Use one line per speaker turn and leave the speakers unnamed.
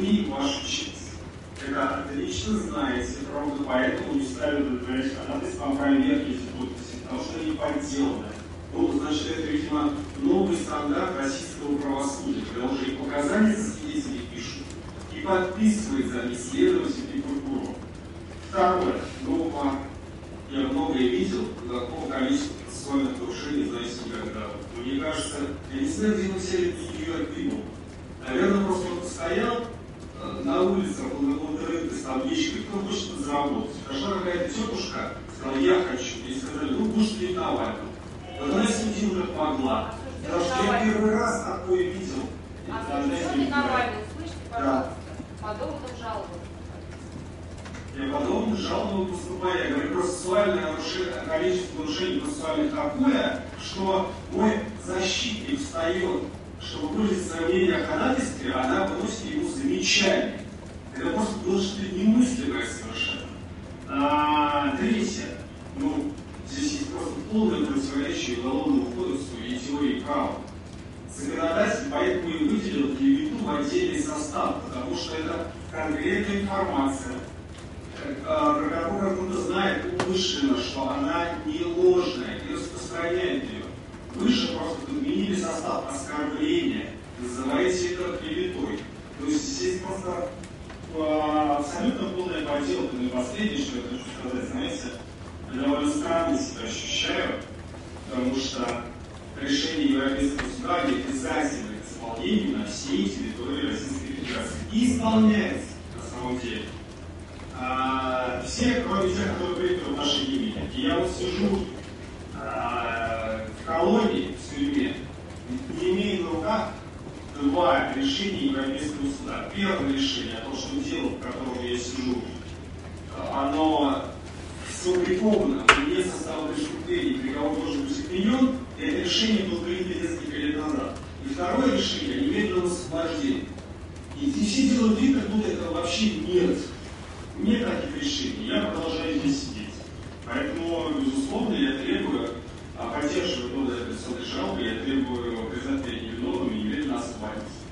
вы ваш учитель. Это отлично знаете, правда, поэтому не ставят удовлетворять ходатайство по проверке этих подписей, потому что они подделаны. Ну, значит, это, видимо, новый стандарт российского правосудия, когда уже и показания за свидетелей пишут, и подписывает за них следователь и прокурор. Второе. Ну, я многое видел, какого количества процессуальных нарушений, знаете, никогда. Но мне кажется, я не знаю, где мы сели судью отбивал. Наверное, просто он стоял на улице, около рынка с табличкой, кто хочет заработать. Прошла какая-то тетушка, сказала, я хочу. И сказали, ну, будешь Навальным. Вот она сидела как могла. Потому что я первый раз такое видел.
А что не Навальный? Слышите, пожалуйста, по доводам жалобы.
Я подобно жалобы поступаю. Я говорю, процессуальное нарушение, количество нарушений процессуальных такое, что мой защитник чтобы выразить свое мнение о ходатайстве, она выносит ему замечание. Это просто было что-то немыслимое совершенно. А, третье. Ну, здесь есть просто полное противоречие уголовному кодексу и теории права. Законодатель поэтому и выделил клевету в отдельный состав, потому что это конкретная информация, про которую как-то знает умышленно, что она не ложная, и распространяет ее. Подменили состав оскорбления, называете это клеветой. То есть здесь просто э, абсолютно полная подделка. Ну и последнее, что я хочу сказать, знаете, я довольно странно себя ощущаю, потому что решение Европейского суда обязательно к исполнению на всей территории Российской Федерации. И исполняется на самом деле. А, все, кроме тех, которые приняли в нашей имени. И я вот сижу а, в колонии, в тюрьме, не имея на руках два решения Европейского суда. Первое решение о том, что дело, в котором я сижу, оно сфабриковано, вне состава преступления, приговор должен быть отменен, это решение было принято несколько лет назад. И второе решение о немедленном освобождении. И все делают вид, как будто этого вообще нет. Нет таких решений. Я продолжаю здесь сидеть. Поэтому, безусловно, я требую, поддерживаю подачу апелляционной жалобы, я требую признать students' minds.